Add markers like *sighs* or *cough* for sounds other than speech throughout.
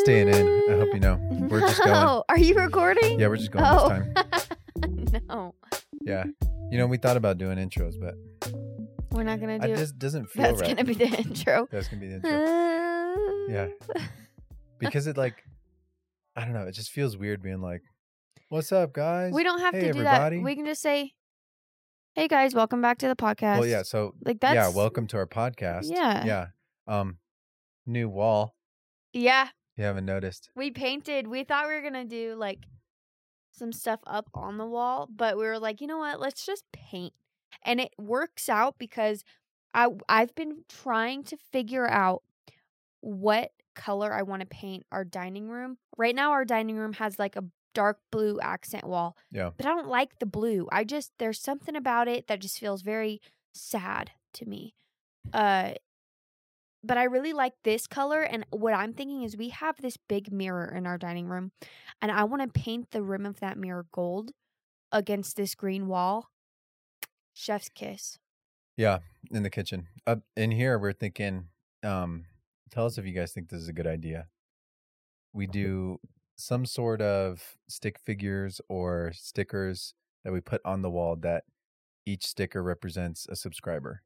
staying in. I hope you know. *laughs* We're just going. No. Are you recording? Yeah, we're just going Oh. this time. *laughs* no. Yeah. You know, we thought about doing intros, but We're not gonna do. it just doesn't feel That's right. gonna be the *laughs* intro. That's gonna be the intro. yeah. Because it like I don't know, it just feels weird being like, What's up, guys? We don't have Hey, to do everybody. that. We can just say, "Hey guys, welcome back to the podcast." Well yeah, so Like that's yeah, welcome to our podcast. Yeah. Yeah. Um new wall. Yeah, You haven't noticed. we painted. We thought we were gonna do like some stuff up on the wall, but we were like, you know what? Let's just paint, and it works out because I I've been trying to figure out what color I want to paint our dining room. Right now, our dining room has like a dark blue accent wall. Yeah. But I don't like the blue. I just there's something about it that just feels very sad to me. Uh but I really like this color and what I'm thinking is we have this big mirror in our dining room and I want to paint the rim of that mirror gold against this green wall. Chef's kiss. Yeah, in the kitchen. Up in here we're thinking, um, tell us if you guys think this is a good idea. We do some sort of stick figures or stickers that we put on the wall that each sticker represents a subscriber.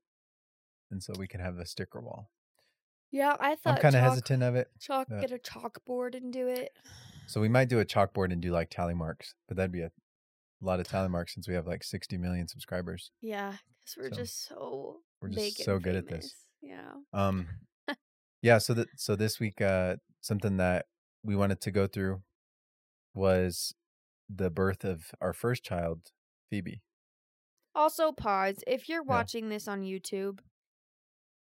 And so we can have a sticker wall. Yeah, I thought I'm kind of chalk, hesitant of it. chalk but- get a chalkboard and do it. So we might do a chalkboard and do like tally marks, but that'd be a lot of tally marks since we have like 60 million subscribers. Yeah, cuz we're So, just so we're just so good at this. Yeah. Um, *laughs* yeah. So that so this week, uh, something that we wanted to go through was the birth of our first child, Phoebe. Also, pause. If you're watching this on YouTube,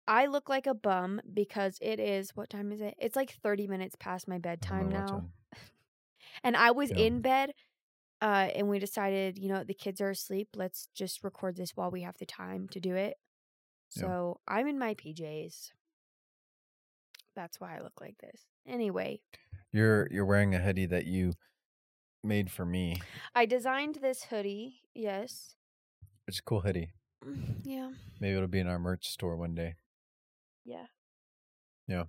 I look like a bum because it is what time is it? It's like 30 minutes past my bedtime now. time. *laughs* And I was Yeah. in bed uh and we decided, you know, the kids are asleep. Let's just record this while we have the time to do it. Yeah. So, I'm in my PJs. That's why I look like this. Anyway, You're you're wearing a hoodie that you made for me, I designed this hoodie. Yes. It's a cool hoodie. Mm, Yeah. Maybe it'll be in our merch store one day. Yeah. Yeah.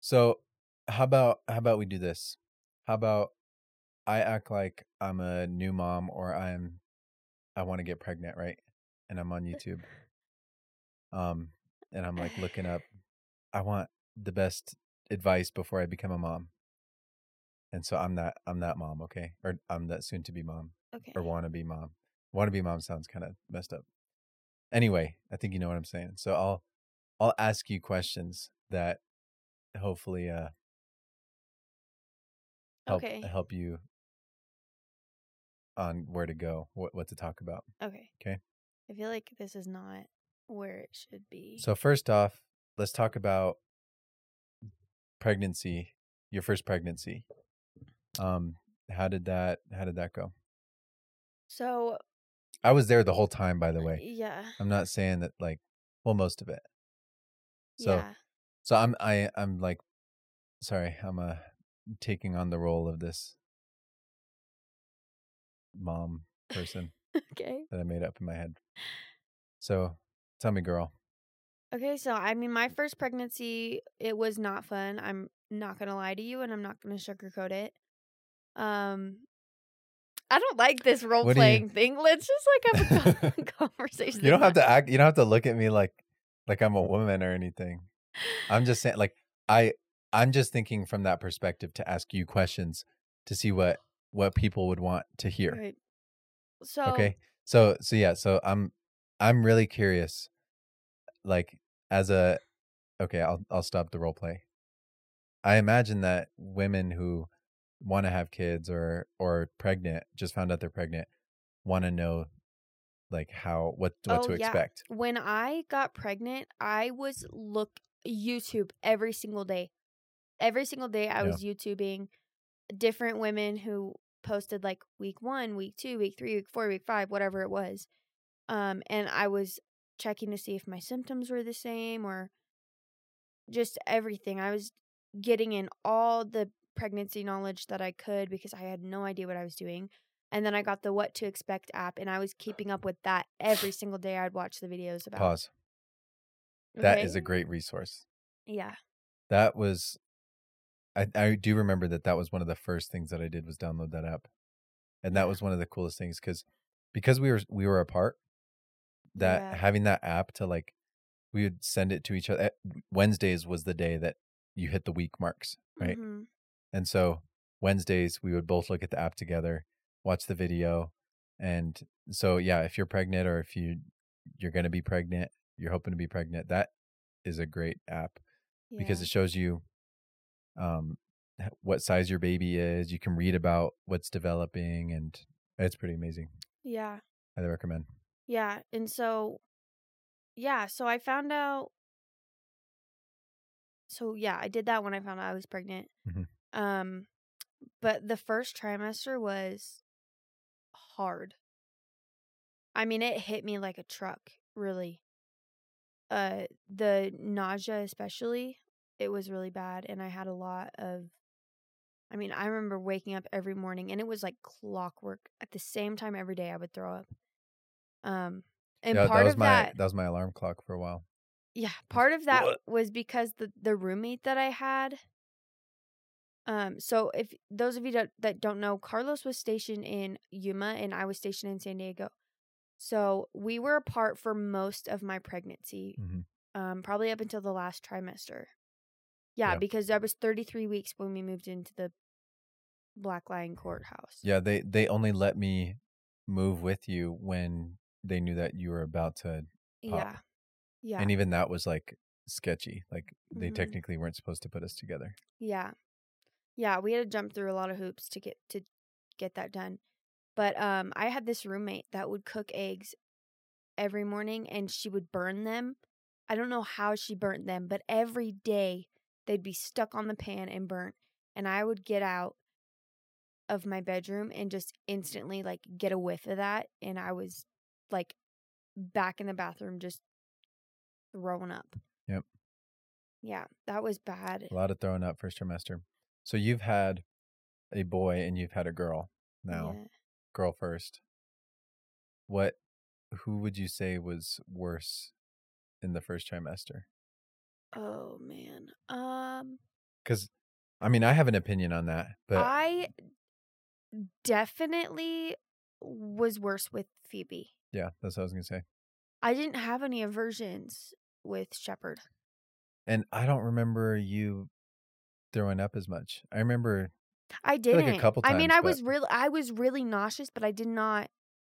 So how about how about we do this? How about I act like I'm a new mom or I'm I want to get pregnant, right? And I'm on *laughs* YouTube. Um and I'm like looking up *laughs* I want the best advice before I become a mom. And so I'm that I'm that mom, okay? Or I'm that soon to be mom Okay. or wanna be mom. Wanna be mom sounds kind of messed up. Anyway, I think you know what I'm saying. So I'll I'll ask you questions that hopefully uh help Okay. help you on where to go, what what to talk about. Okay. Okay. I feel like this is not where it should be. So first off, let's talk about pregnancy, your first pregnancy. Um how did that how did that go? So, I was there the whole time by the way. yeah. I'm not saying that like well most of it. So yeah. so I'm I I'm like sorry, I'm uh taking on the role of this mom person *laughs* Okay. that I made up in my head. So tell me girl. Okay, so I mean my first pregnancy it was not fun. I'm not going to lie to you and I'm not going to sugarcoat it. Um I don't like this role do you- playing thing. Let's just like have a *laughs* *laughs* conversation. You don't have to act. You don't have to look at me like like I'm a woman or anything. I'm just saying, like I I'm just thinking from that perspective to ask you questions to see what what people would want to hear. Right. So, Okay, so so yeah, so I'm I'm really curious. Like as a okay, I'll I'll stop the role play. I imagine that women who want to have kids or or pregnant just found out they're pregnant want to know like how what what Oh, to yeah. expect. when I got pregnant, I was look YouTube every single day. Every single day I Yeah. was YouTubing different women who posted like week 1, week 2, week 3, week 4, week 5, whatever it was. Um and I was checking to see if my symptoms were the same or just everything. I was getting in all the pregnancy knowledge that I could because I had no idea what I was doing. And then I got the What to Expect app, and I was keeping up with that every single day. I'd watch the videos about. Pause. That is Okay? a great resource. yeah. That was I I do remember that that was one of the first things that I did was download that app, and that was one of the coolest things because because we were we were apart. That Yeah. having that app to like, we would send it to each other. eh, Wednesdays was the day that you hit the week marks, right? Mhm. And so Wednesdays we would both look at the app together, watch the video, and so yeah, if you're pregnant or if you you're gonna be pregnant, you're hoping to be pregnant, that is a great app because it shows you um what size your baby is. You can read about what's developing, and it's pretty amazing. Yeah. I recommend. Yeah. And so, yeah. So I found out. So yeah, I did that when I found out I was pregnant. Mhm. Um, but the first trimester was hard. I mean, it hit me like a truck, really. Uh, the nausea, especially, it was really bad, and I had a lot of. I mean, I remember waking up every morning, and it was like clockwork. At the same time, every day, I would throw up. Um, and yeah, part that was of my that, that was my alarm clock for a while. yeah, part of that What? was because the the roommate that I had. Um, so if those of you that, that don't know, Carlos was stationed in Yuma and I was stationed in San Diego. So we were apart for most of my pregnancy, Mhm. um, probably up until the last trimester. Yeah, Yeah. because I was 33 weeks when we moved into the Black Lion Courthouse. Yeah, they they only let me move with you when they knew that you were about to, Yeah. Yeah. and even that was like sketchy. Like they Mhm. technically weren't supposed to put us together. Yeah. Yeah, we had to jump through a lot of hoops to get to get that done. But um I had this roommate that would cook eggs every morning and she would burn them. I don't know how she burnt them, but every day they'd be stuck on the pan and burnt. And I would get out of my bedroom and just instantly like get a whiff of that and I was like back in the bathroom just throwing up. Yep. Yeah, that was bad. A lot of throwing up first trimester. So you've had a boy and you've had a girl now. Yeah. Girl first. What who would you say was worse in the first trimester? Oh man. Um Cuz I mean, I have an opinion on that, but I definitely was worse with Phoebe. yeah, that's what I was going to say. I didn't have any aversions with Shepard. And I don't remember you throwing up as much. I remember I feel like didn't. a couple I mean, times, I was but- really I was really nauseous, but I did not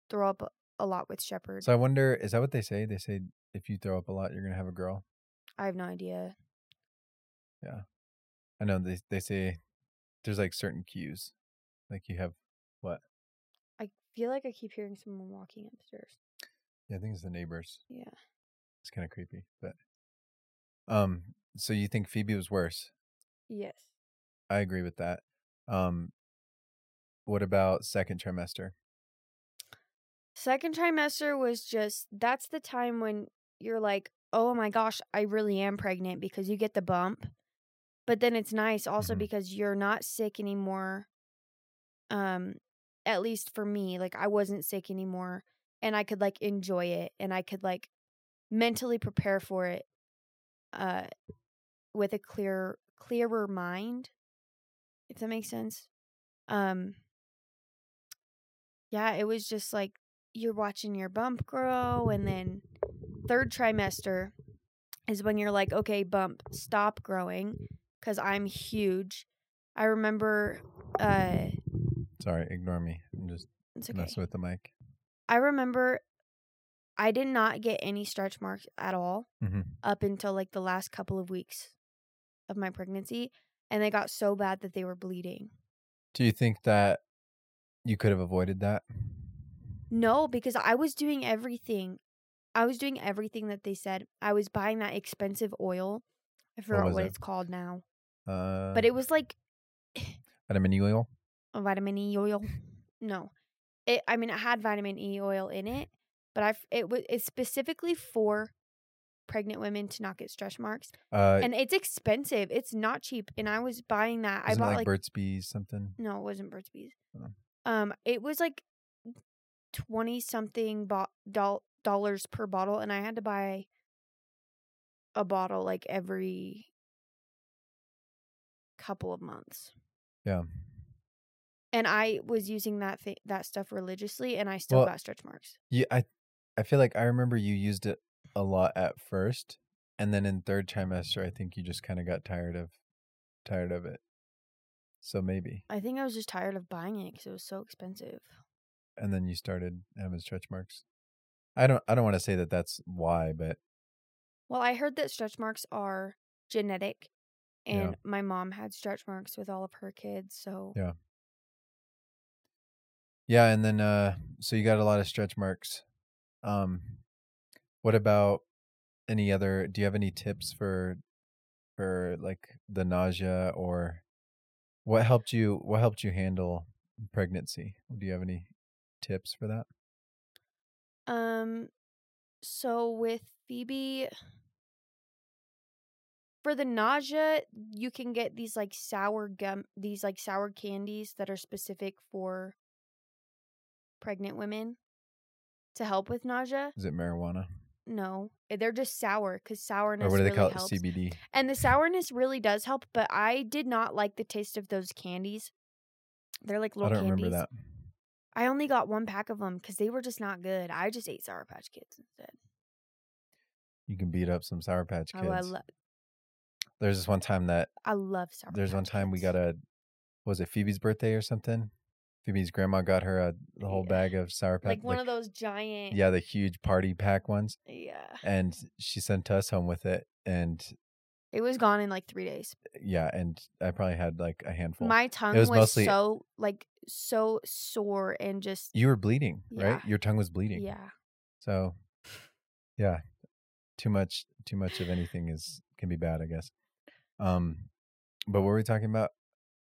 throw up a, lot with Shepard. So I wonder, is that what they say? They say if you throw up a lot, you're gonna have a girl. I have no idea. Yeah, I know they they say there's like certain cues, like you have what? I feel like I keep hearing someone walking upstairs. Yeah, I think it's the neighbors. Yeah. It's kind of creepy, but um. So you think Phoebe was worse? Yes. I agree with that. Um. What about second trimester? Second trimester was just that's the time when you're like, oh my gosh, I really am pregnant because you get the bump. But then it's nice also Mhm. because you're not sick anymore. Um, at least for me, like I wasn't sick anymore and I could like enjoy it and I could like mentally prepare for it uh with a clear clearer mind. If that makes sense. Um yeah, it was just like you're watching your bump grow and then third trimester is when you're like, okay, bump, stop growing cuz I'm huge. I remember uh Sorry, ignore me. I'm just it's okay. messing with the mic. I remember I did not get any stretch marks at all hmm up until like the last couple of weeks of my pregnancy and they got so bad that they were bleeding. Do you think that you could have avoided that? No, because I was doing everything. I was doing everything that they said. I was buying that expensive oil. I forgot was what it? it's called now. Uh, But it was like *sighs* vitamin E oil. a vitamin E oil. No. It I mean it had vitamin E oil in it, but I it was it's specifically for pregnant women to not get stretch marks. Uh, And it's expensive. It's not cheap. And I was buying that. I bought like, like Burt's Bees something? No, it wasn't Burt's Bees. Oh. Um, it was like twenty something bo- doll- dollars per bottle, and I had to buy a bottle like every couple of months. Yeah. And I was using that th- that stuff religiously, and I still Well, got stretch marks. Yeah, I I feel like I remember you used it a lot at first, and then in third trimester, I think you just kind of got tired of tired of it. So maybe, I think I was just tired of buying it because it was so expensive. and then you started having stretch marks. I don't I don't want to say that that's why, but Well, I heard that stretch marks are genetic, Yeah. and my mom had stretch marks with all of her kids. So Yeah. yeah, and then uh, so you got a lot of stretch marks. Um, what about any other? Do you have any tips for for like the nausea or what helped you? What helped you handle pregnancy? Do you have any tips for that? Um, so with Phoebe, for the nausea, you can get these like sour gum, these like sour candies that are specific for pregnant women to help with nausea. Is it marijuana No, eh, they're just sour because sourness or what do they really call it? helps. CBD. And the sourness really does help, but I did not like the taste of those candies. They're like I little don't candies. remember that. I only got one pack of them because they were just not good. I just ate Sour Patch Kids instead. You can beat up some Sour Patch Kids. Oh, I, lo- There's this one time that I love Sour there's one Patch time we got a was it Phoebe's birthday or something? Phoebe's grandma got her a the whole Yeah. bag of Sour Patch. like one of those giant. yeah, the huge party pack ones. Yeah. And she sent us home with it, and It was gone in like three days. yeah, and I probably had like a handful. My tongue was was, mostly- so like so sore and just you were bleeding, Yeah. right? Your tongue was bleeding. yeah. So, yeah, too much, too much of anything is can be bad, I guess. Um, but what were we talking about?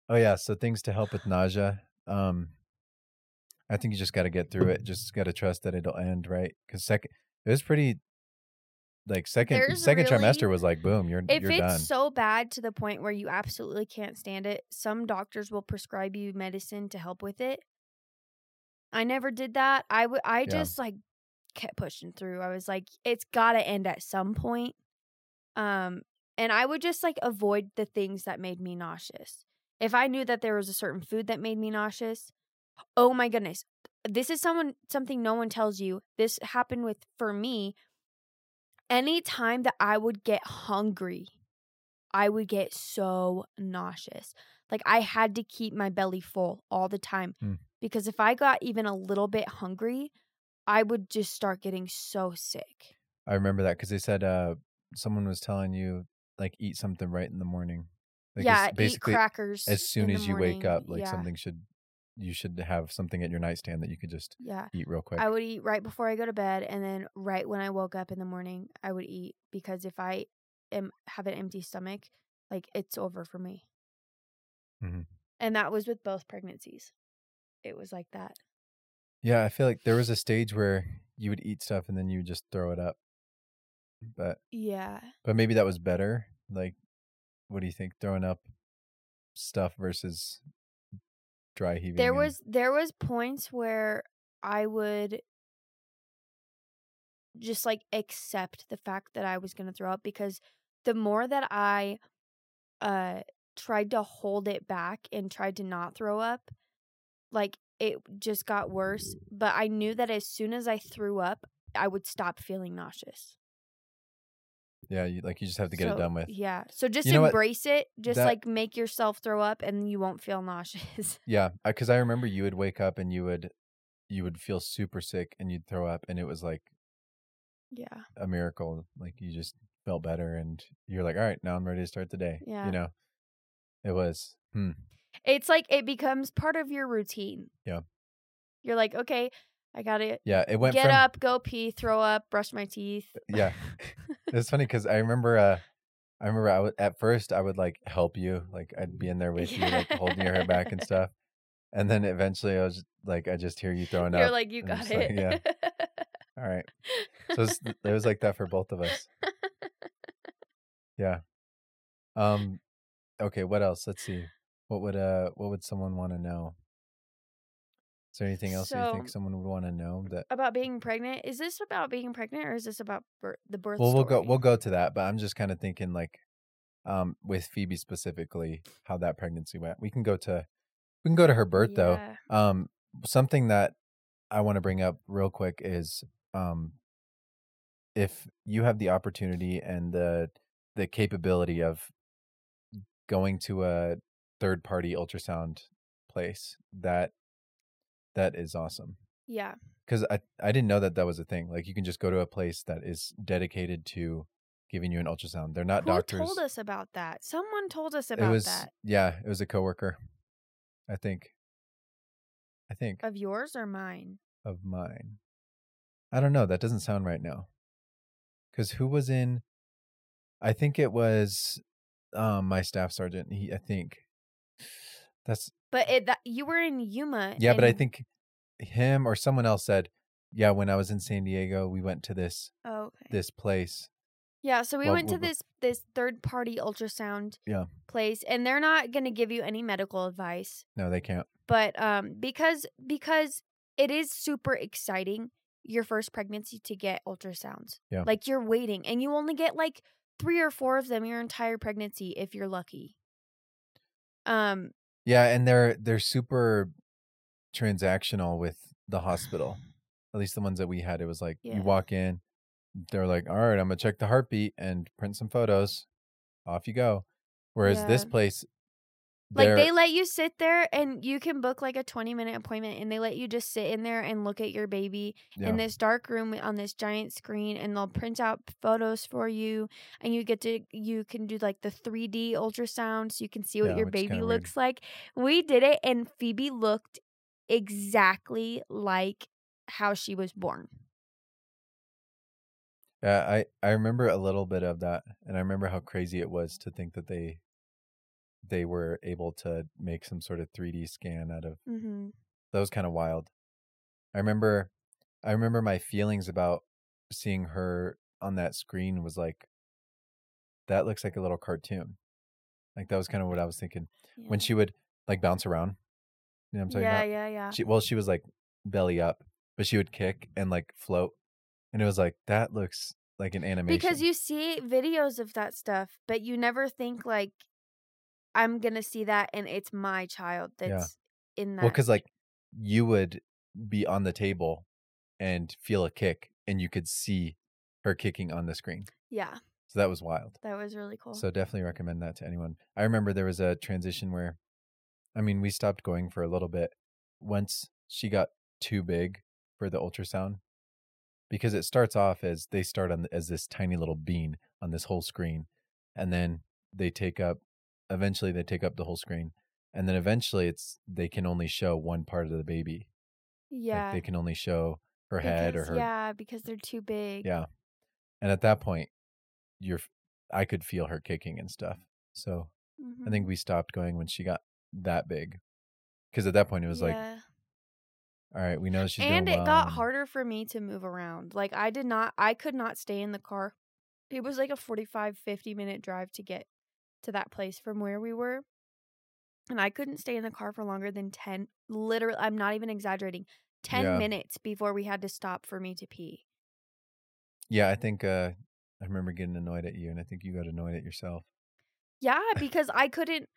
Oh yeah, so things to help with nausea. Um, I think you just got to get through it. Just got to trust that it'll end, right? Because second, it was pretty. Like second, There's second really- trimester was like boom, you're If you're it's done. so bad to the point where you absolutely can't stand it, some doctors will prescribe you medicine to help with it. I never did that. I would I Yeah. just like kept pushing through. I was like it's got to end at some point. Um and I would just like avoid the things that made me nauseous. If I knew that there was a certain food that made me nauseous, oh my goodness. This is someone something no one tells you. This happened with for me anytime that I would get hungry, I would get so nauseous. Like I had to keep my belly full all the time Hmm. because if I got even a little bit hungry, I would just start getting so sick. I remember that because they said uh someone was telling you like eat something right in the morning. Like yeah, basically eat crackers as soon as you wake up, like yeah, something should you should have something at your nightstand that you could just Yeah. eat real quick. I would eat right before I go to bed and then right when I woke up in the morning, I would eat because if I am have an empty stomach, like it's over for me. Mm-hmm. And that was with both pregnancies. It was like that. Yeah, I feel like there was a stage where you would eat stuff and then you would just throw it up. But Yeah. but maybe that was better. Like what do you think? Throwing up stuff versus dry heaving. There was there was points where I would just like accept the fact that I was going to throw up because the more that I uh tried to hold it back and tried to not throw up, like it just got worse, but I knew that as soon as I threw up, I would stop feeling nauseous. Yeah, you, like you just have to get it done with. Yeah. So just You know what? embrace it. Just That- like make yourself throw up and you won't feel nauseous. *laughs* Yeah, because I remember you would wake up and you would you would feel super sick and you'd throw up and it was like yeah. a miracle. Like you just felt better and you're like, all right, now I'm ready to start the day. Yeah. You know, it was. Hmm. It's like it becomes part of your routine. Yeah. You're like, okay, I gotta Yeah, it went get from up, go pee, throw up, brush my teeth. yeah. *laughs* *laughs* It's funny because I remember. uh I remember I would at first I would like help you, like I'd be in there *laughs* with you, like holding your hair back and stuff. And then eventually I was like, I just hear you *laughs* throwing up. You're like, you got just like, it. yeah. All right. So it's, it was like that for both of us. Yeah. Um. Okay. What else? Let's see. What would uh What would someone want to know? Is there anything else that you think someone would want to know? That about being pregnant. Is this about being pregnant or is this about the birth well, we'll go we'll go to that. But I'm just kind of thinking like, um, with Phoebe specifically, how that pregnancy went. We can go to we can go to her birth though. Um, something that I want to bring up real quick is um, if you have the opportunity and the the capability of going to a third party ultrasound place, that that is awesome. Yeah. Because I I didn't know that that was a thing. Like you can just go to a place that is dedicated to giving you an ultrasound. They're not Who doctors. told us about that? Someone told us it about was that. yeah, it was a coworker. I think. I think Of yours or mine? of mine. I don't know. That doesn't sound right now. Because who was in? I think it was um my staff sergeant. He, I think. That's But it that you were in Yuma. yeah, but I and- think him or someone else said, yeah. When I was in San Diego, we went to this Oh, okay. this place. Yeah, so we Well, went to well, this this third party ultrasound Yeah. place, and they're not going to give you any medical advice, No, they can't. but um, because because it is super exciting your first pregnancy to get ultrasounds. Yeah. like you're waiting, and you only get like three or four of them your entire pregnancy if you're lucky. Um, Yeah, and they're they're super transactional with the hospital. *sighs* At least the ones that we had, it was like Yeah. you walk in, they're like, "All right, I'm gonna check the heartbeat and print some photos. Off you go." Whereas this Yeah. place, like they're- let you sit there, and you can book like a twenty minute appointment, and they let you just sit in there and look at your baby yeah, in this dark room on this giant screen and they'll print out photos for you and you get to you can do like the 3D ultrasound so you can see what Yeah, your baby kinda weird. looks like. We did it and Phoebe looked exactly like how she was born. yeah. I I remember a little bit of that, and I remember how crazy it was to think that they they were able to make some sort of 3D scan out of Mhm. that was kind of wild. I remember I remember my feelings about seeing her on that screen was like that looks like a little cartoon. Like that was kind of what I was thinking. When she would like bounce around. You know what I'm talking Yeah, about? yeah, yeah. She well, she was like belly up, but she would kick and like float. And it was like that looks like an animation. Because you see videos of that stuff, but you never think like I'm going to see that and it's my child that's in that. Well, because like you would be on the table and feel a kick and you could see her kicking on the screen. yeah, So that was wild. that was really cool. So definitely recommend that to anyone. I remember there was a transition where, I mean, we stopped going for a little bit once she got too big for the ultrasound, because it starts off as they start on as this tiny little bean on this whole screen, and then they take up. Eventually, they take up the whole screen, and then eventually, it's they can only show one part of the baby. yeah. Like they can only show her head or her Yeah, because they're too big. yeah. And at that point, you're I could feel her kicking and stuff. So I Mhm. think we stopped going when she got that big. Because at that point, it was like, all right, we know she's and it well, got harder for me to move around. Like I did not I could not stay in the car. It was like a 45 50 minute drive to get to that place from where we were. And I couldn't stay in the car for longer than 10 literally I'm not even exaggerating. 10 Yeah. minutes before we had to stop for me to pee. Yeah, I think uh, I remember getting annoyed at you, and I think you got annoyed at yourself. Yeah, because I couldn't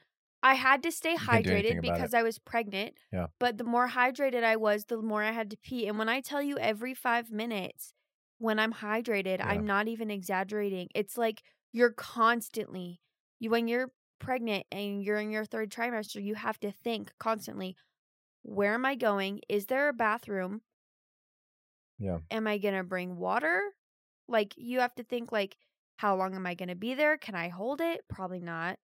I had to stay couldn't do anything hydrated because I was pregnant. Yeah. But the more hydrated I was, the more I had to pee. And when I tell you every five minutes when I'm hydrated, Yeah. I'm not even exaggerating. It's like you're constantly you when you're pregnant and you're in your third trimester, you have to think constantly, where am I going? Is there a bathroom? Yeah. Am I gonna bring water? Like you have to think like how long am I going to be there? Can I hold it? Probably not.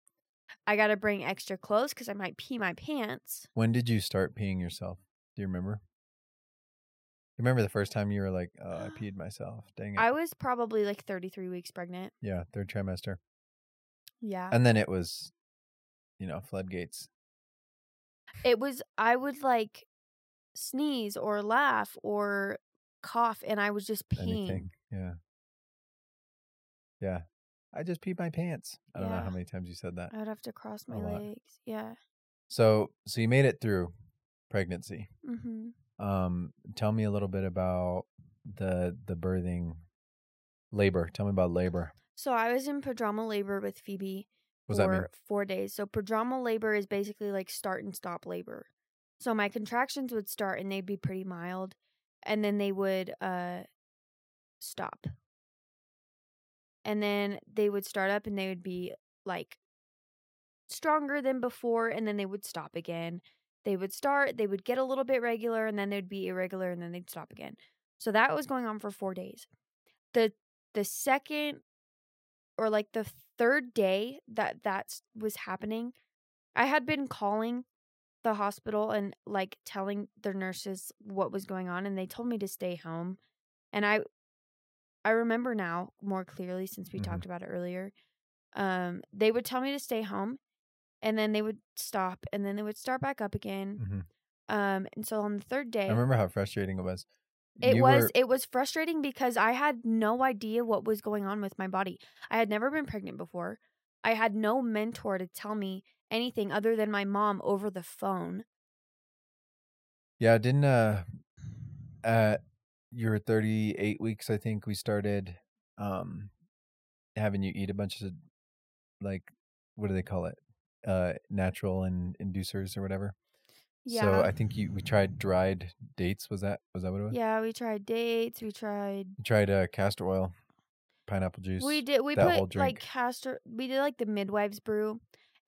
I got to bring extra clothes because I might pee my pants. When did you start peeing yourself? Do you remember? You remember the first time you were like, oh, I *gasps* peed myself. Dang it. I was probably like 33 weeks pregnant. yeah, third trimester. Yeah. And then it was, you know, floodgates. It was, I would like sneeze or laugh or cough and I was just peeing. Anything. Yeah. Yeah. I just peed my pants. I don't know how many times you said that. I would have to cross my legs. Yeah. So, so you made it through pregnancy. hmm Um, tell me a little bit about the the birthing labor. Tell me about labor. So I was in prodromal labor with Phoebe for four days. So prodromal labor is basically like start and stop labor. So my contractions would start and they'd be pretty mild, and then they would uh stop. And then they would start up and they would be like stronger than before, and then they would stop again. They would start, they would get a little bit regular, and then they'd be irregular, and then they'd stop again. So that was going on for four days. The the second or like the third day that that was happening, I had been calling the hospital and like telling their nurses what was going on and they told me to stay home. And I I remember now more clearly since we Mhm. talked about it earlier. Um they would tell me to stay home and then they would stop and then they would start back up again. hmm Um and so on the third day I remember how frustrating it was. It You was were- it was frustrating because I had no idea what was going on with my body. I had never been pregnant before. I had no mentor to tell me anything other than my mom over the phone. Yeah, didn't uh at your 38 weeks I think we started um having you eat a bunch of like what do they call it? Uh natural and inducers or whatever. Yeah. So I think you we tried dried dates, was that was that what it was? yeah, we tried dates, we tried You tried uh castor oil, pineapple juice. we did we put like castor we did like the midwives brew.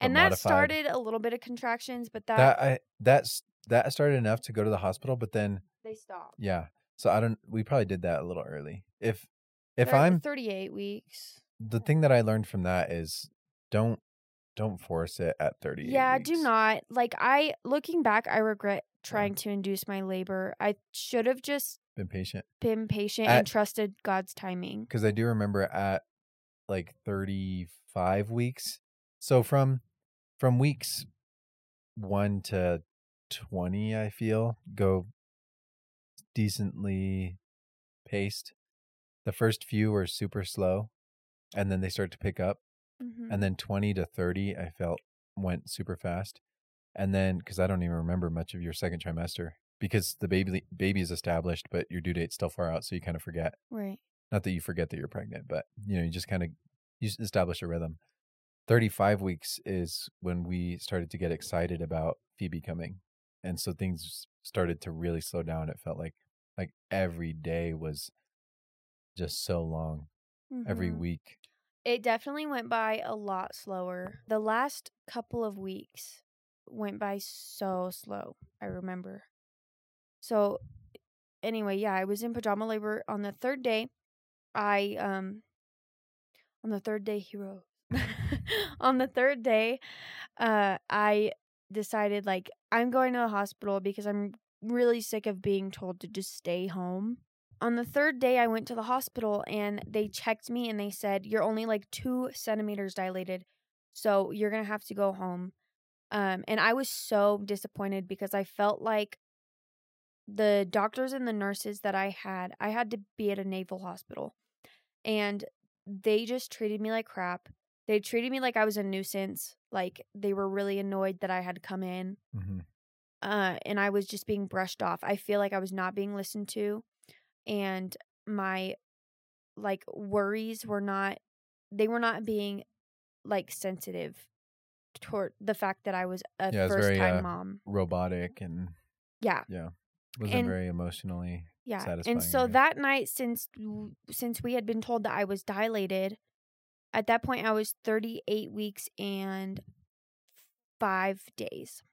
And that modified. started a little bit of contractions, but that, that I that's that started enough to go to the hospital, but then they stopped. yeah. So I don't we probably did that a little early. If if Thir- I'm 38 weeks. the thing that I learned from that is don't don't force it at 30 Yeah, do not. Like I looking back, I regret trying mm. to induce my labor. I should have just been patient been patient At- and trusted God's timing. because I do remember at like 35 weeks. So from from weeks 1 to 20 I feel go decently paced. The first few were super slow and then they start to pick up Mhm. and then 20 to 30 I felt went super fast. And then cuz I don't even remember much of your second trimester because the baby baby is established but your due date's still far out so you kind of forget. right. not that you forget that you're pregnant, but you know, you just kind of you establish a rhythm. 35 weeks is when we started to get excited about Phoebe coming. And so things started to really slow down. It felt like like every day was just so long. Every Mhm. week. It definitely went by a lot slower. The last couple of weeks went by so slow. I remember. So anyway, yeah, I was in pajama labor on the third day. I um on the third day he hero. *laughs* on the third day, uh I decided like I'm going to the hospital because I'm really sick of being told to just stay home. On the third day, I went to the hospital and they checked me and they said, You're only like two centimeters dilated. So you're going to have to go home. Um, and I was so disappointed because I felt like the doctors and the nurses that I had, I had to be at a naval hospital. And they just treated me like crap. They treated me like I was a nuisance. Like they were really annoyed that I had come in hmm uh, and I was just being brushed off. I feel like I was not being listened to, and my like worries were not they were not being like sensitive toward the fact that I was a Yeah, first time uh, mom. Robotic and Yeah, yeah, wasn't And- very emotionally. yeah. satisfying, And so guess. that night, since since we had been told that I was dilated, at that point I was thirty eight weeks and five days.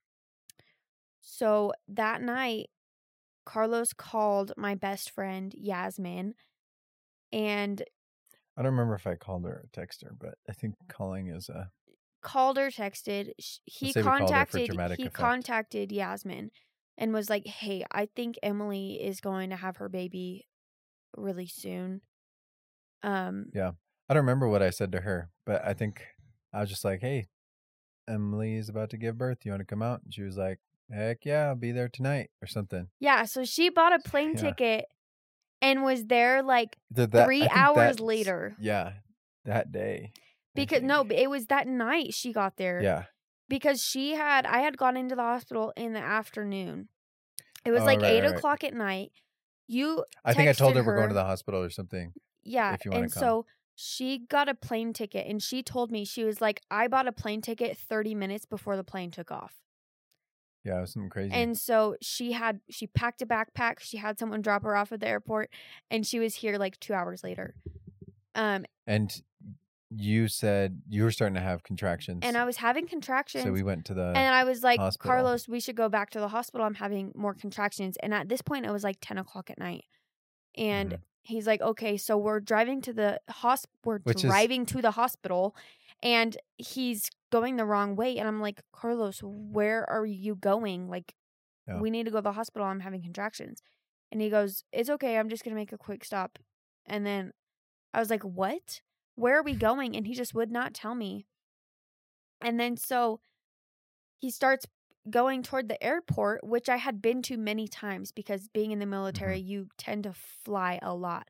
So that night, Carlos called my best friend Yasmin, and I don't remember if I called her or texted her, but I think calling is a called or texted. He Let's say we called her for contacted he effect. contacted Yasmin and was like, "Hey, I think Emily is going to have her baby really soon." Um, Yeah. I don't remember what I said to her, but I think I was just like, "Hey, Emily is about to give birth. You want to come out?" And she was like, "Heck yeah, I'll be there tonight or something." yeah. So she bought a plane Yeah. ticket and was there like Th- that- three hours later. Yeah, that day. Because no, it was that night she got there. Yeah. because she had I had gone into the hospital in the afternoon. It was Oh, like right, eight right, right. o'clock at night. You, I think I told texted her we're going to the hospital or something. yeah, if you wanna and come. so she got a plane ticket and she told me she was like I bought a plane ticket 30 minutes before the plane took off. Yeah, something crazy. And so she had she packed a backpack, she had someone drop her off at the airport and she was here like 2 hours later. Um and you said you were starting to have contractions. and I was having contractions. so we went to the and I was like, hospital. Carlos, we should go back to the hospital. I'm having more contractions. And at this point, it was like 10 o'clock at night. And Mhm. he's like, okay, so we're driving to the hosp. We're Which is- driving to the hospital, and he's going the wrong way. And I'm like, Carlos, where are you going? Like, Yeah. we need to go to the hospital. I'm having contractions. And he goes, it's okay. I'm just gonna make a quick stop. And then I was like, what? Where are we going? And he just would not tell me. And then so he starts going toward the airport, which I had been to many times because being in the military, mm-hmm. you tend to fly a lot.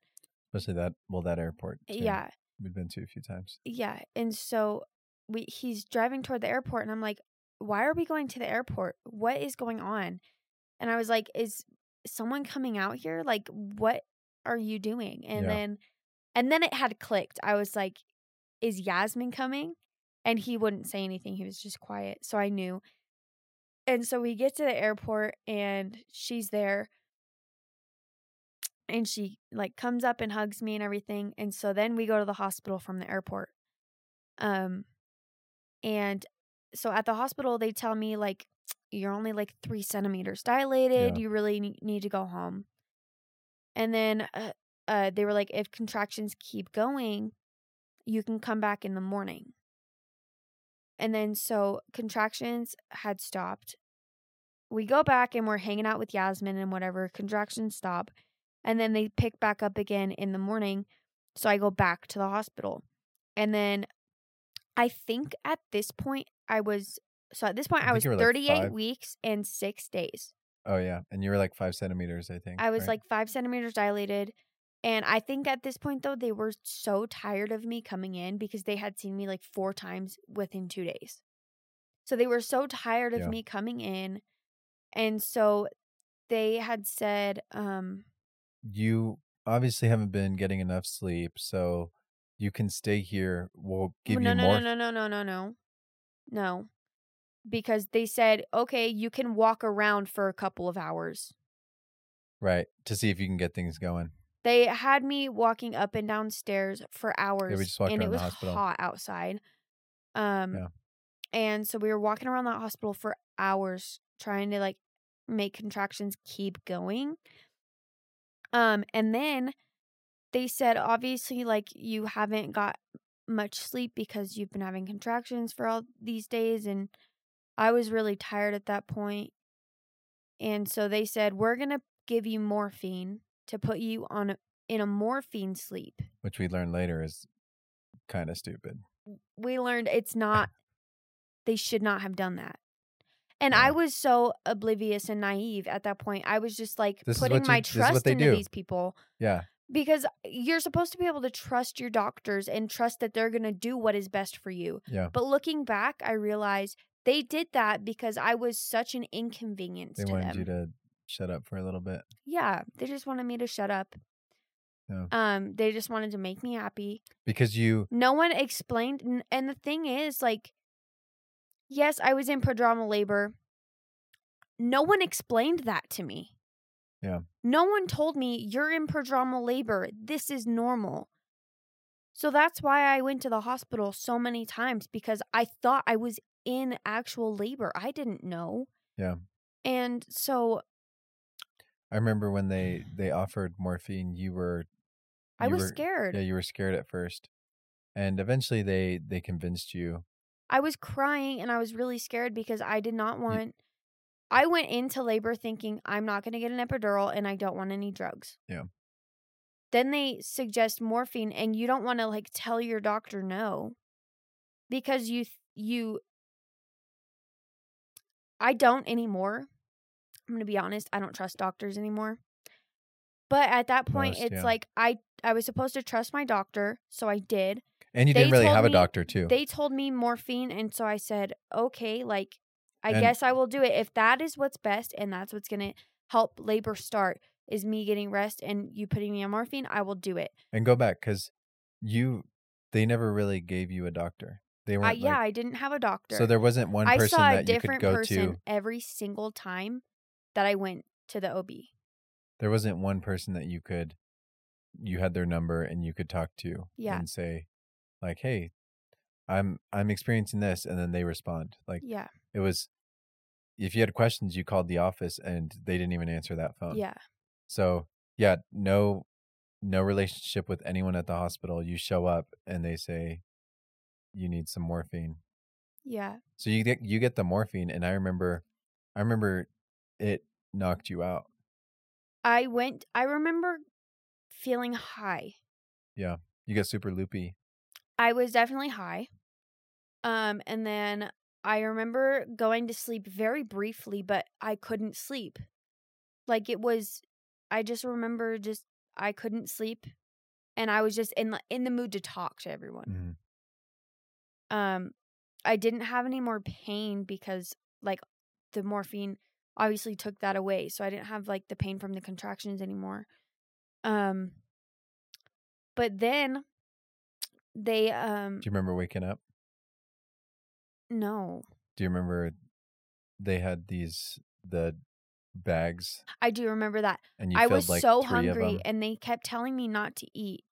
especially that well that airport. Eh, too. Yeah. We've been to a few times. Yeah. And so we he's driving toward the airport and I'm like, why are we going to the airport? What is going on? And I was like, is someone coming out here? Like, what are you doing? And Yeah. then and then it had clicked. I was like, is Yasmin coming? And he wouldn't say anything. He was just quiet. So I knew. And so we get to the airport and she's there. And she like comes up and hugs me and everything. And so then we go to the hospital from the airport. Um and so at the hospital they tell me like you're only like three centimeters dilated. Yeah. You really need to go home. And then uh, uh, they were like, if contractions keep going, you can come back in the morning. And then so contractions had stopped. We go back and we're hanging out with Yasmin and whatever. Contractions stop. And then they pick back up again in the morning. So I go back to the hospital. And then I think at this point I was so at this point I I, was like, 38 five. weeks and 6 days. Oh yeah, and you were like five centimeters, I think. I was right? like five centimeters dilated. And I think at this point, though, they were so tired of me coming in because they had seen me like four times within two days. So they were so tired of Yeah. me coming in. And so they had said, um, you obviously haven't been getting enough sleep, so you can stay here. We'll give no, you no, more. no, no, no, no, no, no. No. Because they said, okay, you can walk around for a couple of hours. Right. To see if you can get things going. They had me walking up and down stairs for hours, just walked and it the was hospital. hot outside. Um, Yeah. and so we were walking around that hospital for hours trying to like make contractions keep going. Um, and then they said, obviously, like you haven't got much sleep because you've been having contractions for all these days, and I was really tired at that point. And so they said, we're gonna give you morphine to put you on a, in a morphine sleep. Which we learned later is kind of stupid. We learned it's not. *laughs* They should not have done that. And Yeah. I was so oblivious and naive at that point. I was just like This putting you- my this is what trust into do. these people Yeah. Because you're supposed to be able to trust your doctors and trust that they're going to do what is best for you. Yeah. But looking back, I realized they did that because I was such an inconvenience They to wanted them. you to shut up for a little bit. yeah, they just wanted me to shut up. Yeah. Um, they just wanted to make me happy. Because you No one explained, and the thing is, like, yes, I was in prodromal labor. No one explained that to me. Yeah. No one told me you're in prodromal labor. This is normal. So that's why I went to the hospital so many times because I thought I was in actual labor. I didn't know. Yeah. And so I remember when they *sighs* they offered morphine, you were I was were- scared. Yeah, you were scared at first. And eventually they they convinced you. I was crying and I was really scared because I did not want. I went into labor thinking I'm not going to get an epidural and I don't want any drugs. Yeah. Then they suggest morphine and you don't want to like tell your doctor no because you th- you I don't anymore. I'm going to be honest, I don't trust doctors anymore. But at that point it's yeah. like I I was supposed to trust my doctor, so I did And you They didn't really have a doctor too. they told me morphine and so i said okay like i And- guess i will do it if that is what's best and that's what's going to help labor start is me getting rest and you putting me on morphine i will do it and go back because you they never really gave you a doctor. They weren't. I, yeah, like- I didn't have a doctor. so there wasn't one I person saw a that you could different go person to. every single time that I went to the OB. There wasn't one person that you could. You had their number and you could talk to. Yeah. And say, like, hey, I'm I'm experiencing this, and then they respond. Like Yeah, it was. If you had questions, you called the office, and they didn't even answer that phone. yeah, So yeah, no, no relationship with anyone at the hospital. You show up and they say, you need some morphine. yeah. So you get you get the morphine, and I remember, I remember, it knocked you out. I went. I remember feeling high. Yeah, you get super loopy. I was definitely high. Um, and then I remember going to sleep very briefly, but I couldn't sleep. Like it was, I just remember just I couldn't sleep, and I was just in the in the mood to talk to everyone. Mm-hmm. Um, I didn't have any more pain because like the morphine obviously took that away, so I didn't have like the pain from the contractions anymore. Um, but then they um Do you remember waking up? No Do you remember they had these the bags, I do remember that. and you I was like so hungry and they kept telling me not to eat.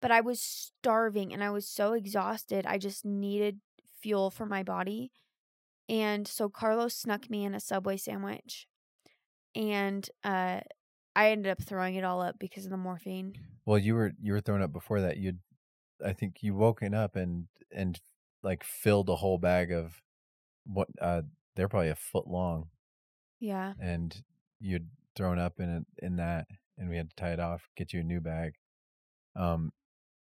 But I was starving and I was so exhausted. I just needed fuel for my body. And so Carlos snuck me in a Subway sandwich. And uh I ended up throwing it all up because of the morphine. Well, you were you were thrown up before that. You'd, I think you woken up and and like filled a whole bag of what uh they're probably a foot long, Yeah. and you'd thrown up in it in that, and we had to tie it off, get you a new bag. Um,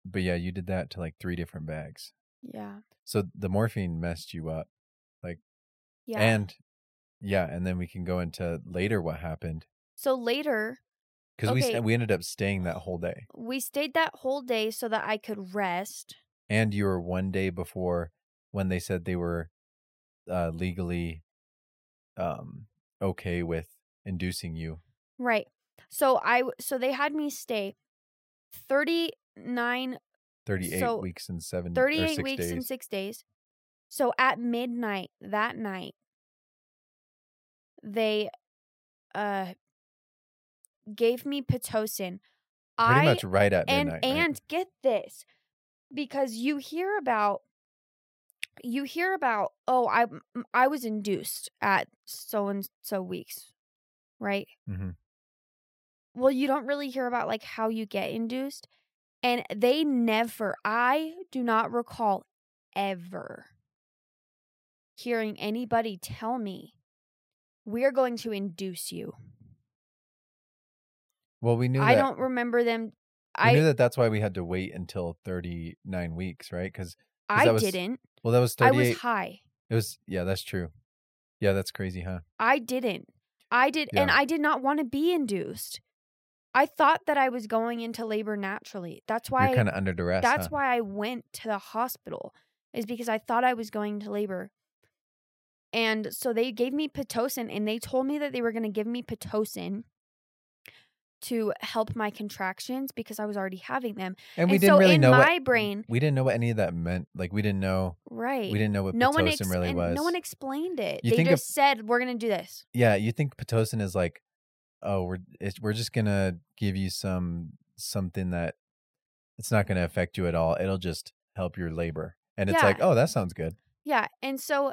but yeah, you did that to like three different bags. Yeah. So the morphine messed you up, Like Yeah. and yeah, and then we can go into later what happened so later because we Okay. we we ended up staying that whole day. we stayed that whole day so that I could rest. And you were one day before when they said they were uh, legally um, okay with inducing you. Right. So I so they had me stay 39 38 So, weeks and seven 38 weeks days. and 6 days. So at midnight that night they uh gave me pitocin. Pretty I much right at and midnight. right? and get this because you hear about you hear about oh I I was induced at so and so weeks, right? Mhm. Well, you don't really hear about like how you get induced and they never I do not recall ever hearing anybody tell me we're going to induce you. well, we knew I that. don't remember them we I knew that that's why we had to wait until 39 weeks, right? Because I was didn't. well, that was I was high. it was yeah, that's true. Yeah, that's crazy, huh? I didn't. I did, and I did not want to be induced. I thought that I was going into labor naturally. That's why. You're kind of under duress. that's huh? why I went to the hospital. Is because I thought I was going to labor. And so they gave me pitocin, and they told me that they were going to give me pitocin to help my contractions because I was already having them. and we and didn't so really in know my what brain, we didn't know what any of that meant. Like we didn't know right? we didn't know what no one ex- really and was. no one explained it. You they just said we're going to do this. yeah, you think pitocin is like, oh, we're it's, we're just gonna give you some something that it's not gonna affect you at all. It'll just help your labor, and it's Yeah. like, oh, that sounds good. Yeah, and so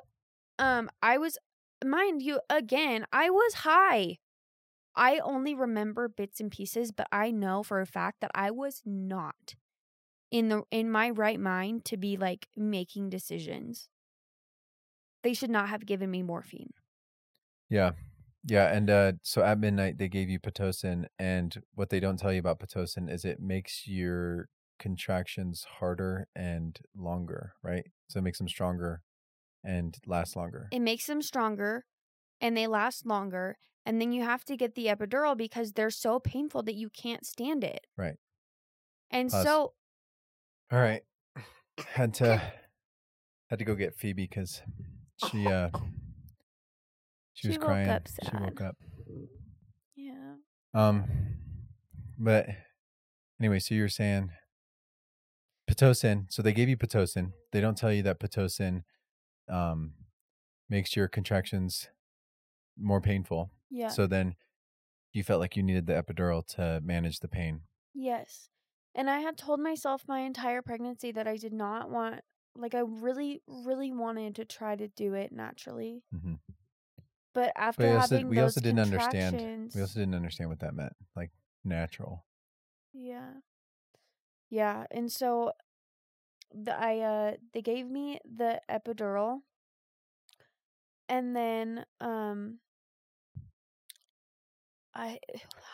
um I was mind you again, I was high. I only remember bits and pieces, but I know for a fact that I was not in the in my right mind to be like making decisions. They should not have given me morphine. Yeah, yeah, and uh, so at midnight they gave you pitocin, and what they don't tell you about pitocin is it makes your contractions harder and longer, right? So it makes them stronger and last longer. It makes them stronger and they last longer and then you have to get the epidural because they're so painful that you can't stand it. Right. And Pause. so All right. Had to *coughs* had to go get Phoebe because she *coughs* uh she, She was woke crying. up She woke up. yeah. Um but anyway, so you were saying pitocin. So they gave you pitocin. They don't tell you that pitocin um, makes your contractions more painful. Yeah. So then you felt like you needed the epidural to manage the pain. Yes. And I had told myself my entire pregnancy that I did not want, like, I really, really wanted to try to do it naturally. hmm But after But we also, having we those also didn't understand. We also didn't understand what that meant, like natural. yeah, yeah, and so the I uh they gave me the epidural, and then um I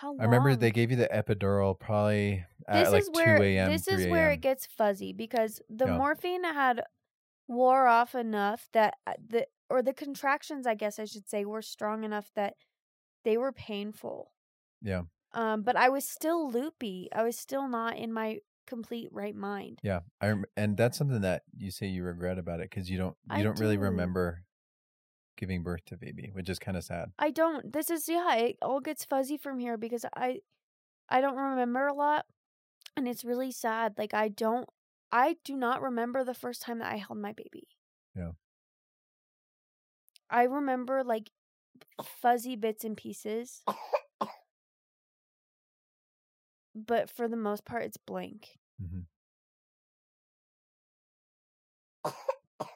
how long? I remember they gave you the epidural probably this at like is where 2 a.m. this 3 is where it gets fuzzy because the Yeah. morphine had wore off enough that uh, the or the contractions I guess I should say were strong enough that they were painful. Yeah. Um but I was still loopy. I was still not in my complete right mind. Yeah, I rem- and that's something that you say you regret about it because you don't you I don't really remember giving birth to baby, which is kind of sad. I don't this is yeah, it all gets fuzzy from here because I I don't remember a lot and it's really sad. Like I don't I do not remember the first time that I held my baby. Yeah. I remember like fuzzy bits and pieces. But for the most part it's blank. hmm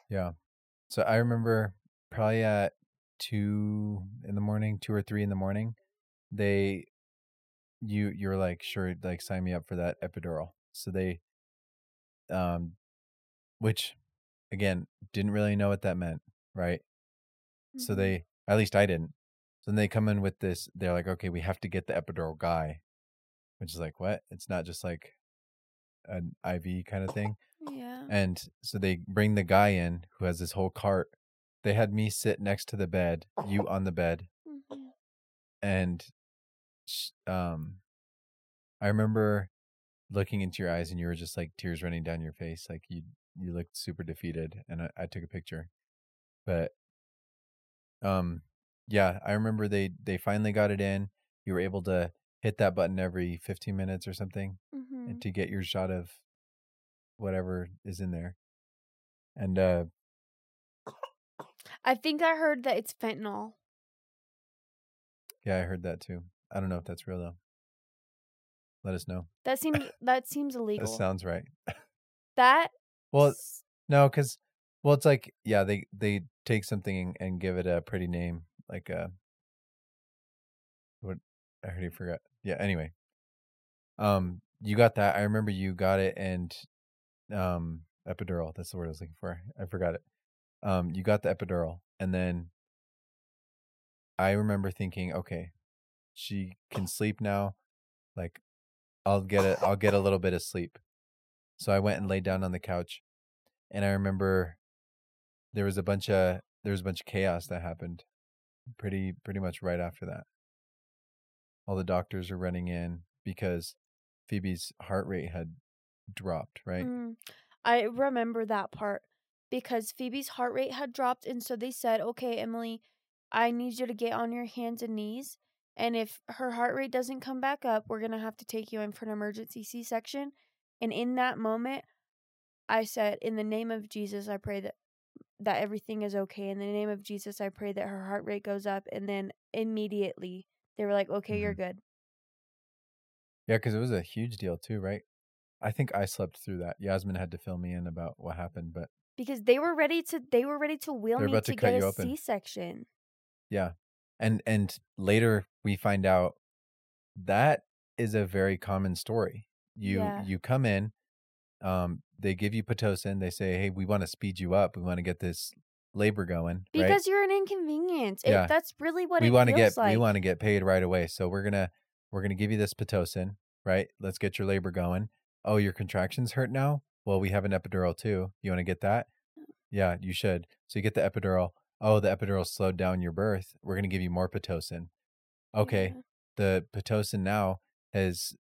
Yeah, so I remember probably at two in the morning, two or three in the morning, they you you're like sure like sign me up for that epidural. So they um which again didn't really know what that meant, right? So Mhm. they, at least I didn't. So then they come in with this. They're like, okay, we have to get the epidural guy, which is like, what? It's not just like an IV kind of thing. Yeah. And so they bring the guy in who has this whole cart. They had me sit next to the bed, you *laughs* on the bed, Mhm. and sh- um, I remember looking into your eyes, and you were just like tears running down your face, like you you looked super defeated. And I, I took a picture, but um, yeah, I remember they they finally got it in. You were able to hit that button every 15 minutes or something, Mhm. and to get your shot of whatever is in there. And uh I think I heard that it's fentanyl. yeah, I heard that too. I don't know if that's real though. Let us know. That *laughs* seems that seems illegal. That sounds right. that *laughs* Well, no, because well, it's like yeah, they they take something and give it a pretty name, like a what I already forgot. Yeah. Anyway, um, you got that. I remember you got it, and um, epidural. That's the word I was looking for. I forgot it. Um, you got the epidural, and then I remember thinking, okay, she can sleep now. Like, I'll get a I'll get a little bit of sleep. So I went and laid down on the couch, and I remember there was a bunch of there was a bunch of chaos that happened pretty pretty much right after that. All the doctors are running in because Phoebe's heart rate had dropped, right? Mm, I remember that part because Phoebe's heart rate had dropped, and so they said, "Okay, Emily, I need you to get on your hands and knees, and if her heart rate doesn't come back up, we're gonna have to take you in for an emergency C-section." And in that moment, I said, "In the name of Jesus, I pray that that everything is okay. In the name of Jesus, I pray that her heart rate goes up." And then immediately they were like, "Okay, you're mm-hmm. good." Yeah, because it was a huge deal too, right? I think I slept through that. Yasmin had to fill me in about what happened, but Because they were ready to they were ready to wheel They're me to, to get a open. C-section. yeah, and and later we find out that is a very common story. You Yeah. you come in, um, they give you pitocin. They say, hey, we want to speed you up. We want to get this labor going, right? Because you're an inconvenience. It- Yeah. that's really what we it want to get like. we want to get paid right away. So we're gonna we're gonna give you this pitocin, right? Let's get your labor going. Oh, your contractions hurt now. Well, we have an epidural too. You want to get that? Oh. Yeah, you should. So you get the epidural. Oh, the epidural slowed down your birth. We're gonna give you more pitocin. Okay, Yeah. the pitocin now is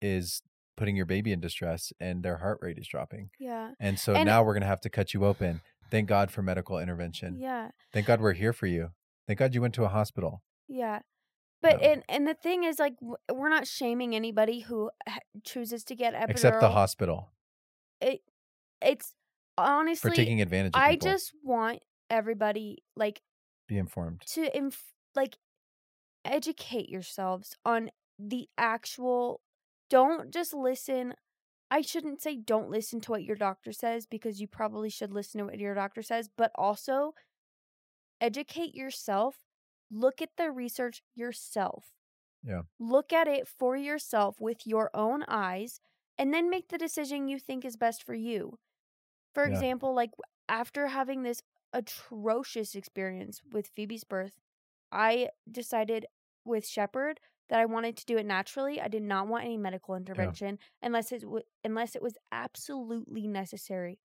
is putting your baby in distress, and their heart rate is dropping. Yeah. And so And- now we're gonna have to cut you open. Thank God for medical intervention. Yeah. Thank God we're here for you. Thank God you went to a hospital. Yeah. But No. and and the thing is like we're not shaming anybody who chooses to get epidural except the hospital. It it's honestly for taking advantage of I people. just want everybody like be informed. to inf- like educate yourselves on the actual don't just listen I shouldn't say don't listen to what your doctor says because you probably should listen to what your doctor says, but also educate yourself. Look at the research yourself. Yeah. Look at it for yourself with your own eyes and then make the decision you think is best for you. For Yeah. example, like after having this atrocious experience with Phoebe's birth, I decided with Shepherd that I wanted to do it naturally. I did not want any medical intervention unless it w- unless it was absolutely necessary.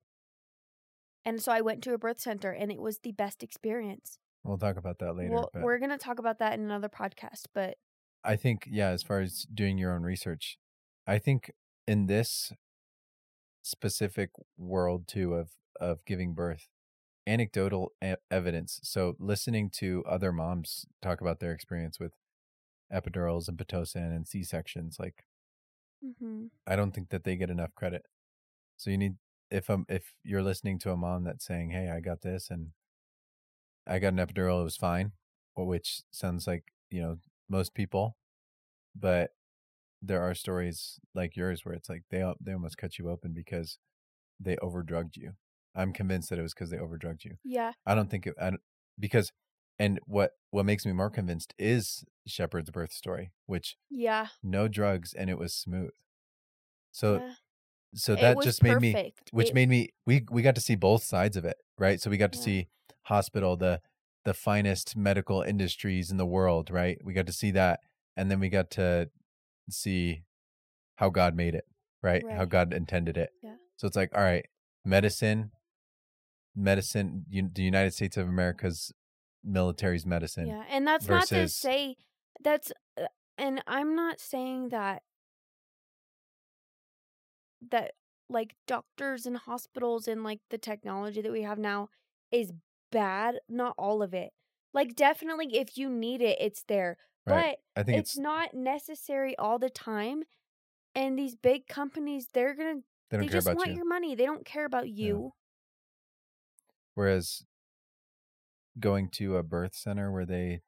And so I went to a birth center and it was the best experience. We'll talk about that later. well, but we're going to talk about that in another podcast, but I think, yeah, as far as doing your own research, I think in this specific world too of of giving birth, anecdotal evidence. So listening to other moms talk about their experience with epidurals and pitocin and C sections, like mhm. I don't think that they get enough credit. So you need if um if you're listening to a mom that's saying, "Hey, I got this and I got an epidural, it was fine," which sounds like you know most people, but there are stories like yours where it's like they they almost cut you open because they overdrugged you. I'm convinced that it was because they overdrugged you. yeah, I don't think it I don't, because and what what makes me more convinced is Shepherd's birth story, which yeah. no drugs and it was smooth. So yeah. so that just made me which It- made me we we got to see both sides of it right so we got to Yeah. see hospital the the finest medical industries in the world right we got to see that and then we got to see how god made it right, how god intended it Yeah. so it's like all right medicine medicine un- the united states of america's military's medicine Yeah, and that's not to say that's uh, and I'm not saying that that like doctors and hospitals and like the technology that we have now is bad, not all of it. Like definitely if you need it, it's there. Right But i think it's, it's, not necessary all the time. And these big companies, they're going to they they just want you your money. They don't care about you. Whereas going to a birth center where they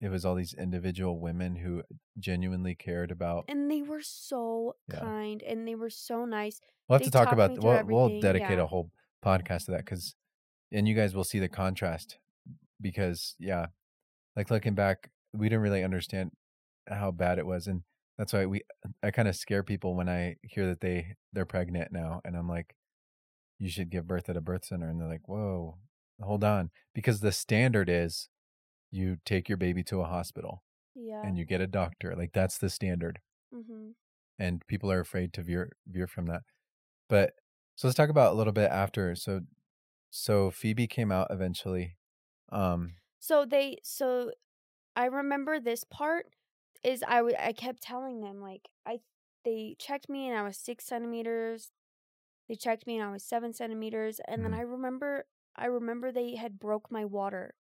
it was all these individual women who genuinely cared about And they were so Yeah. kind and they were so nice. we'll have they to talk about we'll, we'll dedicate yeah. a whole podcast to that because and you guys will see the contrast because yeah like looking back we didn't really understand how bad it was and that's why we i kind of scare people when i hear that they they're pregnant now and i'm like you should give birth at a birth center and they're like whoa hold on because the standard is you take your baby to a hospital Yeah. and you get a doctor like that's the standard mm-hmm. and people are afraid to veer veer from that. But so let's talk about a little bit after. So so Phoebe came out eventually. Um So they so I remember this part is I w- I kept telling them like I they checked me and I was six centimeters. They checked me and I was seven centimeters, and then Mhm. I remember I remember they had broke my water,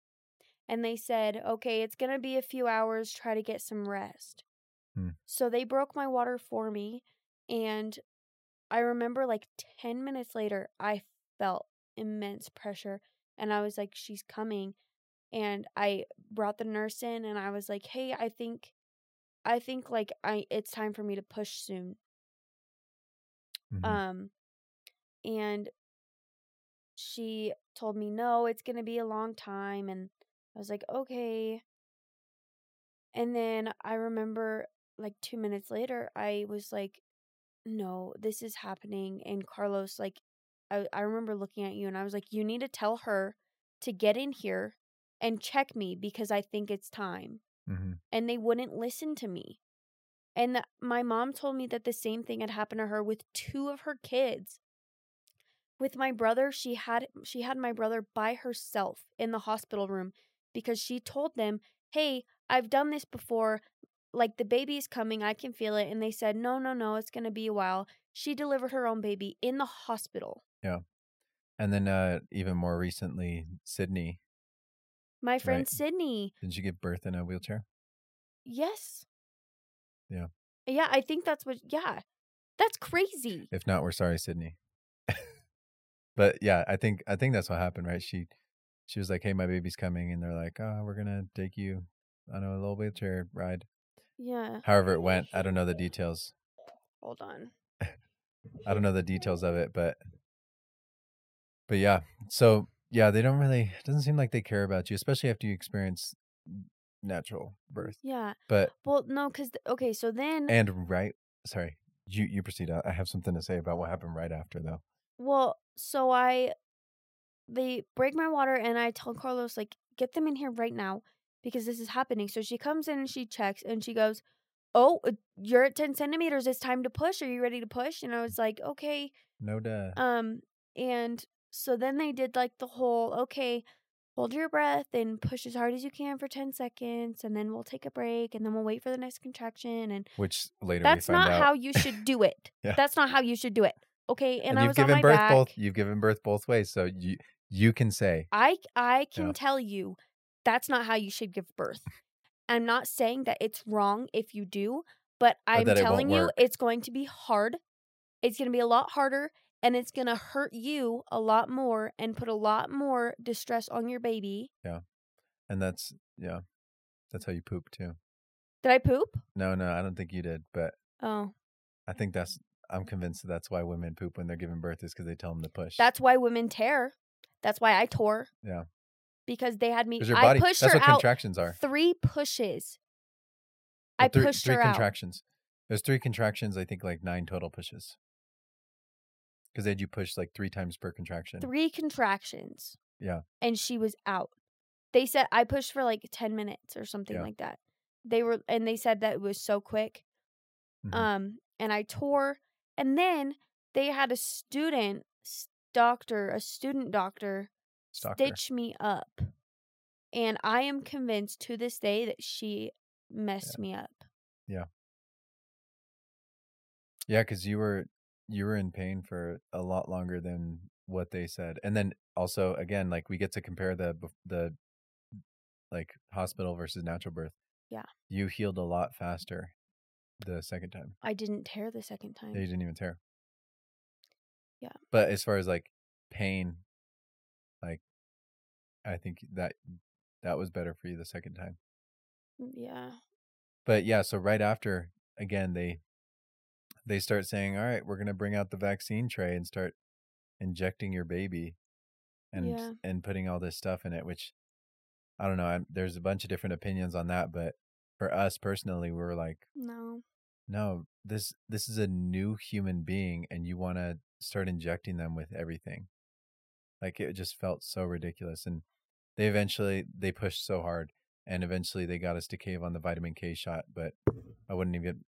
and they said, "Okay, it's gonna be a few hours. Try to get some rest." Hmm. So they broke my water for me, and I remember like ten minutes later, I felt immense pressure, and I was like, "She's coming." And I brought the nurse in and I was like, "Hey, I think I think like I it's time for me to push soon." mhm. Um and she told me, "No, it's going to be a long time." And I was like, "Okay." And then I remember like 2 minutes later, I was like, "No, this is happening." And Carlos like I I remember looking at you and I was like, "You need to tell her to get in here and check me because I think it's time." Mhm. and they wouldn't listen to me. And my mom told me that the same thing had happened to her with two of her kids. With my brother, she had she had my brother by herself in the hospital room because she told them, "Hey, I've done this before. Like the baby's coming, I can feel it." And they said, "No, no, no, it's going to be a while." She delivered her own baby in the hospital. Yeah. And then uh even more recently Sydney, My friend Right. Sydney, Didn't you give birth in a wheelchair? yes. Yeah. Yeah, I think that's what yeah. That's crazy. If not, we're sorry, Sydney. *laughs* but yeah, I think I think that's what happened, right? She she was like, "Hey, my baby's coming," and they're like, "Oh, we're gonna take you on a little wheelchair ride." Yeah. However, it went. I don't know the details. Hold on. *laughs* I don't know the details of it, but but yeah. So yeah, they don't really. It doesn't seem like they care about you, especially after you experience natural birth. Yeah. But Well, no, because okay, so then and right, sorry, you you proceed. I have something to say about what happened right after, though. Well, so I they break my water and I tell Carlos like get them in here right now because this is happening. So she comes in and she checks and she goes, "Oh, uh, you're at 10 centimeters. It's time to push. Are you ready to push?" And I was like, "Okay." No duh. Um, and so then they did like the whole, "Okay, hold your breath and push as hard as you can for 10 seconds and then we'll take a break and then we'll wait for the next contraction and Which later that's we find not out. how you should do it. *laughs* Yeah. That's not how you should do it. Okay, and, and, I you've given birth back. both. You've given birth both ways, so you you can say I I can tell you that's not how you should give birth. I'm not saying that it's wrong if you do, but I'm telling you work. it's going to be hard. It's going to be a lot harder and it's going to hurt you a lot more and put a lot more distress on your baby. Yeah. And that's yeah, that's how you poop too. Did I poop? No, no, I don't think you did, but Oh. I think that's. I'm convinced that that's why women poop when they're giving birth is because they tell them to push. That's why women tear. That's why I tore. Yeah. Because they had me your I body. pushed That's her what out contractions are. three pushes. Well, I three, pushed three her out. contractions. There's three contractions. I think like nine total pushes. Because they had you push like three times per contraction. three contractions. Yeah. And she was out. They said I pushed for like 10 minutes or something Yeah. like that. They were and they said that it was so quick. Mhm. Um and I tore and then they had a student doctor, a student doctor Stalker. stitch me up. And I am convinced to this day that she messed me up. Yeah. Yeah, because you were you were in pain for a lot longer than what they said, and then also again, like we get to compare the the like hospital versus natural birth. Yeah. you healed a lot faster the second time. I didn't tear the second time. You didn't even tear. Yeah. but as far as like pain, like I think that that was better for you the second time. Mm, yeah. But yeah, so right after again they they start saying, "All right, we're going to bring out the vaccine tray and start injecting your baby and Yeah. and putting all this stuff in it," which I don't know, I'm, there's a bunch of different opinions on that, but for us personally, we were like, No. "No, this this is a new human being and you want to start injecting them with everything." Like it just felt so ridiculous and they eventually they pushed so hard and eventually they got us to cave on the vitamin K shot, but I wouldn't even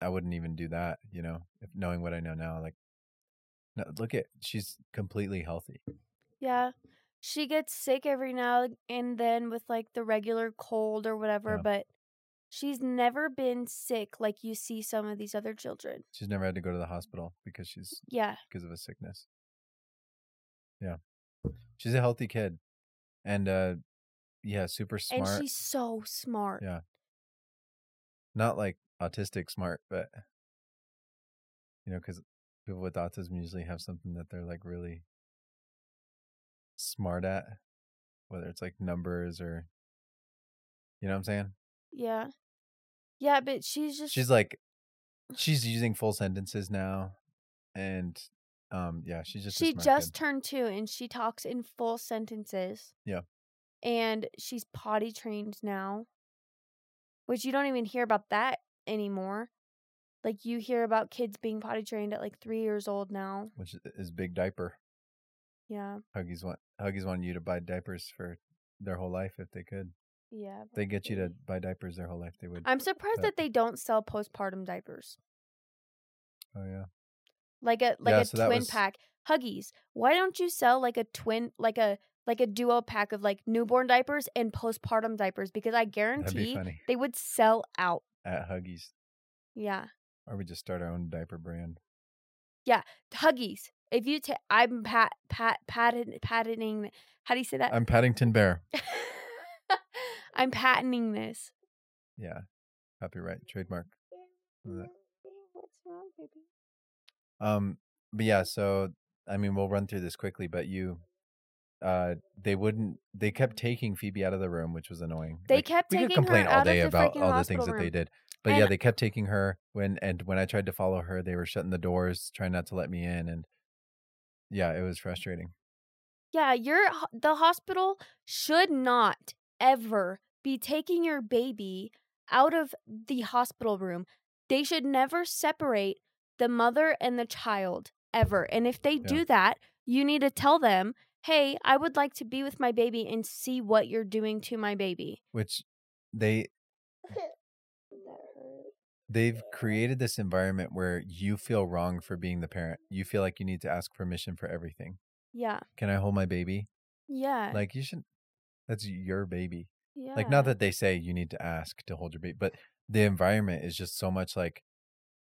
I wouldn't even do that, you know, if knowing what I know now. Like, no, look at she's completely healthy. Yeah. She gets sick every now and then with like the regular cold or whatever, Yeah. but she's never been sick like you see some of these other children. She's never had to go to the hospital because she's Yeah. because of a sickness. Yeah, she's a healthy kid, and uh, yeah, super smart. And she's so smart. Yeah. Not like autistic smart, but you know, because people with autism usually have something that they're like really smart at, whether it's like numbers or, you know what I'm saying? Yeah. Yeah, but she's just she's like she's using full sentences now and um yeah she's just she just kid. turned two and she talks in full sentences. Yeah. And she's potty trained now. Which you don't even hear about that anymore. Like you hear about kids being potty trained at like three years old now. which is- big diaper Yeah. huggies want huggies want you to buy diapers for their whole life if they could Yeah. If they get you to buy diapers their whole life they would I'm surprised but- that they don't sell postpartum diapers. oh yeah Like a like Yeah, a so twin was- pack. Huggies. Why don't you sell like a twin like a like a duo pack of like newborn diapers and postpartum diapers because I guarantee they would sell out. At huggies Yeah. or we just start our own diaper brand Yeah, Huggies. If you take, I'm pat pat patent patenting how do you say that? i'm paddington bear *laughs* I'm patenting this. yeah copyright trademark. What's wrong, baby? um but yeah so I mean, we'll run through this quickly, but you, uh, they wouldn't. They kept taking Phoebe out of the room, which was annoying. They Like, kept we taking could complain her all day about all the things hospital that they did, but yeah, they kept taking her when and when I tried to follow her, they were shutting the doors, trying not to let me in, and yeah, it was frustrating. Yeah, your the hospital should not ever be taking your baby out of the hospital room. They should never separate the mother and the child ever. And if they Yeah. do that, you need to tell them, "Hey, I would like to be with my baby and see what you're doing to my baby." Which they they've created this environment where you feel wrong for being the parent. You feel like you need to ask permission for everything. Yeah. Can I hold my baby? Yeah. Like you should. That's your baby. yeah. Like not that they say you need to ask to hold your baby, but the environment is just so much like,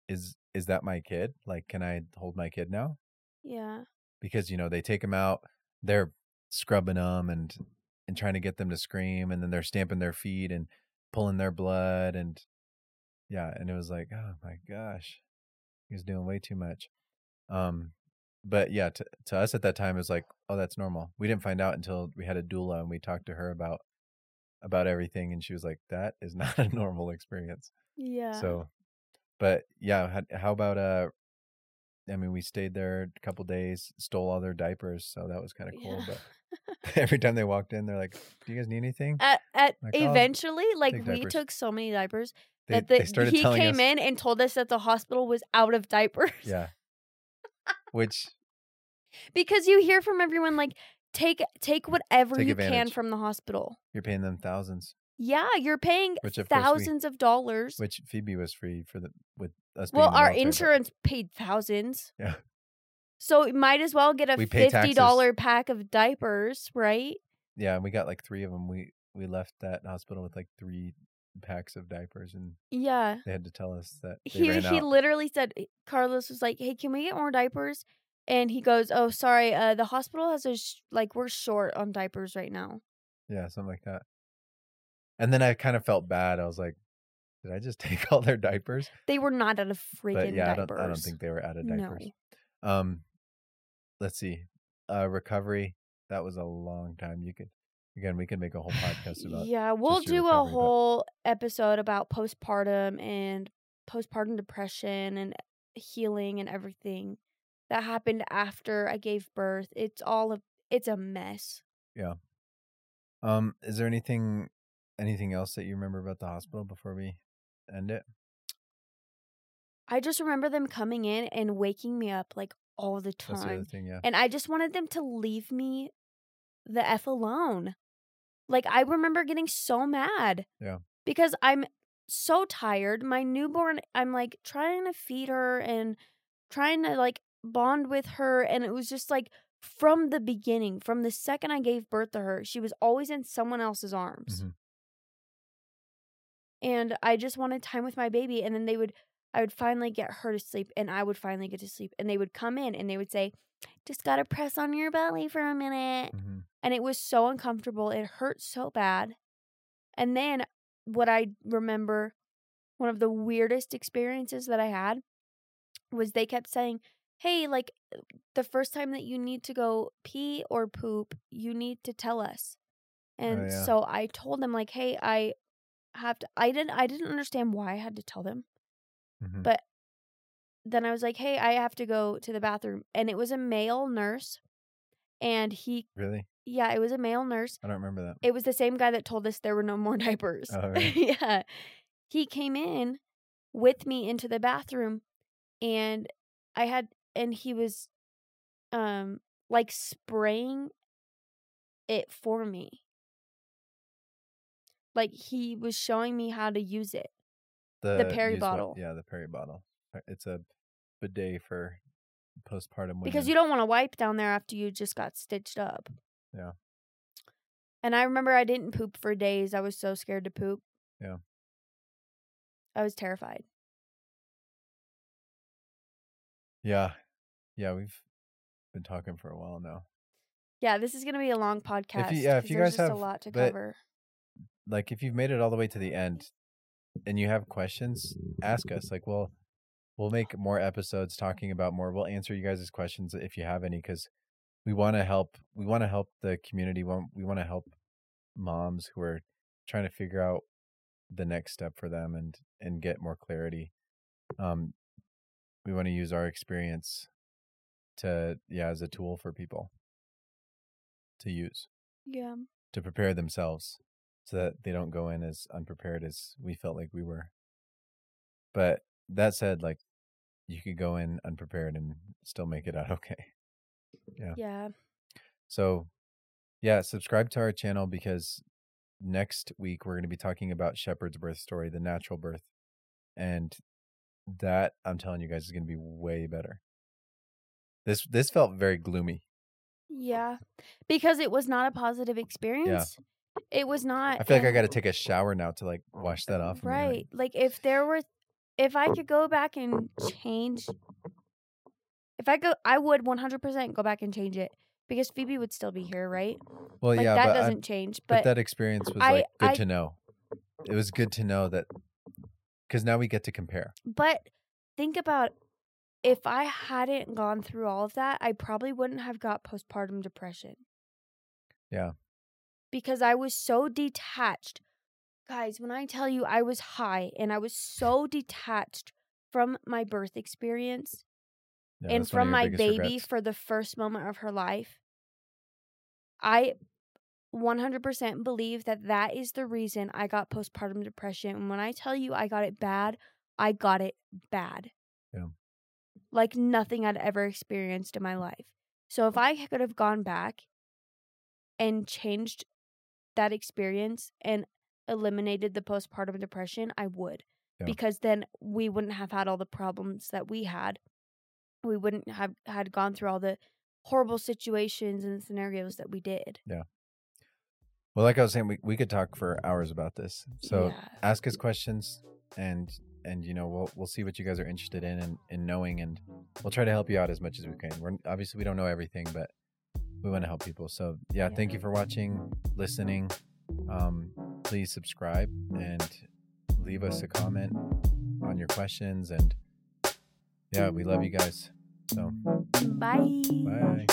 is is that my kid? Like, can I hold my kid now? Yeah. Because you know they take him out, they're scrubbing them and and trying to get them to scream, and then they're stamping their feet and pulling their blood, and yeah, and it was like, oh my gosh, he's doing way too much. Um, but yeah, to to us at that time it was like, oh, that's normal. We didn't find out until we had a doula and we talked to her about about everything, and she was like, that is *laughs* not a normal experience. Yeah. So, but yeah, how, how about uh? I mean, we stayed there a couple days, stole all their diapers, so that was kind of cool. Yeah. But *laughs* *laughs* every time they walked in, they're like, "Do you guys need anything?" at, at Like, "Oh, eventually, like we diapers." took so many diapers They, that the, he came us, in and told us that the hospital was out of diapers. yeah, which *laughs* because you hear from everyone like take take whatever Take you can from the hospital. you're paying them thousands, Yeah, you're paying which course we, thousands of dollars. which Phoebe was free for the with us. well, being in the our military, but- insurance paid thousands. Yeah. So it might as well get a We fifty dollar pack of diapers, right? Yeah, and we got like three of them. We we left that hospital with like three packs of diapers, and Yeah. they had to tell us that they He he literally said Carlos was like, "Hey, can we get more diapers?" And he goes, "Oh, sorry. Uh, the hospital has a sh- like we're short on diapers right now." Yeah, something like that. And then I kind of felt bad. I was like, did I just *laughs* take all their diapers? They were not out of freaking But yeah, I don't, I don't think they were out of No. diapers. Um, let's see. Uh, recovery. That was a long time. You could, again, we could make a whole *sighs* podcast about. Yeah, we'll do a recovery, but- whole episode about postpartum and postpartum depression and healing and everything that happened after I gave birth. It's all a it's a mess. Yeah. Um, is there anything, anything else that you remember about the hospital before we end it? I just remember them coming in and waking me up like all the That's the other time. thing. Yeah. And I just wanted them to leave me the F alone. Like, I remember getting so mad. Yeah. Because I'm so tired. My newborn, I'm like trying to feed her and trying to like bond with her. And it was just like from the beginning, from the second I gave birth to her, she was always in someone else's arms. Mhm. And I just wanted time with my baby. And then they would, I would finally get her to sleep and I would finally get to sleep. And they would come in and they would say, just got to press on your belly for a minute. hmm And it was so uncomfortable. It hurt so bad. And then what I remember, one of the weirdest experiences that I had was they kept saying, Hey, like the first time that you need to go pee or poop, you need to tell us. And yeah. so I told them, like, hey, I have to I didn't I didn't understand why I had to tell them. hmm But then I was like, hey, I have to go to the bathroom. And it was a male nurse. And he, Really? yeah, it was a male nurse. I don't remember that. It was the same guy that told us there were no more *laughs* diapers. Oh, *laughs* yeah. He came in with me into the bathroom and I had and he was um like spraying it for me. Like he was showing me how to use it. The, peri use what- bottle. Yeah, the peri bottle. Uh, It's a bidet for postpartum women. because you don't want to wipe down there after you just got stitched up. Yeah. And I remember I didn't poop for days. I was so scared to poop. Yeah. I was terrified. Yeah, yeah, we've been talking for a while now. Yeah, this is gonna be a long podcast. if yeah, if you guys have- a lot to cover. Like, if you've made it all the way to the end and you have questions, ask us. Like, we'll we'll make more episodes talking about more. We'll answer you guys' questions if you have any, because we want to help. We want to help the community. We want to help moms who are trying to figure out the next step for them and and get more clarity. Um, we want to use our experience to yeah as a tool for people to use Yeah. to prepare themselves so that they don't go in as unprepared as we felt like we were. But that said, like you could go in unprepared and still make it out *laughs* okay. Yeah. Yeah. So, yeah, subscribe to our channel because next week we're going to be talking about Shepherd's birth story, the natural birth. And that I'm telling you guys is going to be way better. This this felt very gloomy. Yeah. Because it was not a positive experience. It was not I feel like I got to take a shower now to like wash that off. of me, like- Right. Like if there were if I could go back and change if I go I would 100% go back and change it because Phoebe would still be here, right? Well, Like yeah, that doesn't change, but but, that experience was I- like good I- to know. It was good to know that because now we get to compare. but think about if I hadn't gone through all of that, I probably wouldn't have got postpartum depression. Yeah. Because I was so detached. Guys, when I tell you I was high and I was so detached from my birth experience, Yeah, and that's one of from my baby regrets. for the first moment of her life. I 100% believe that that is the reason I got postpartum depression. And when I tell you I got it bad, I got it bad. Yeah. Like nothing I'd ever experienced in my life. So if I could have gone back and changed that experience and eliminated the postpartum depression, I would. Yeah. Because then we wouldn't have had all the problems that we had we wouldn't have had gone through all the horrible situations and scenarios that we did. Yeah. Well, like I was saying, we, we could talk for hours about this. So Yeah. ask us questions and and you know we'll we'll see what you guys are interested in and in knowing and we'll try to help you out as much as we can. We're obviously we don't know everything, but we want to help people. So yeah, thank you for watching, listening. Um, please subscribe and leave us a comment on your questions and yeah, we love you guys. So Bye. bye.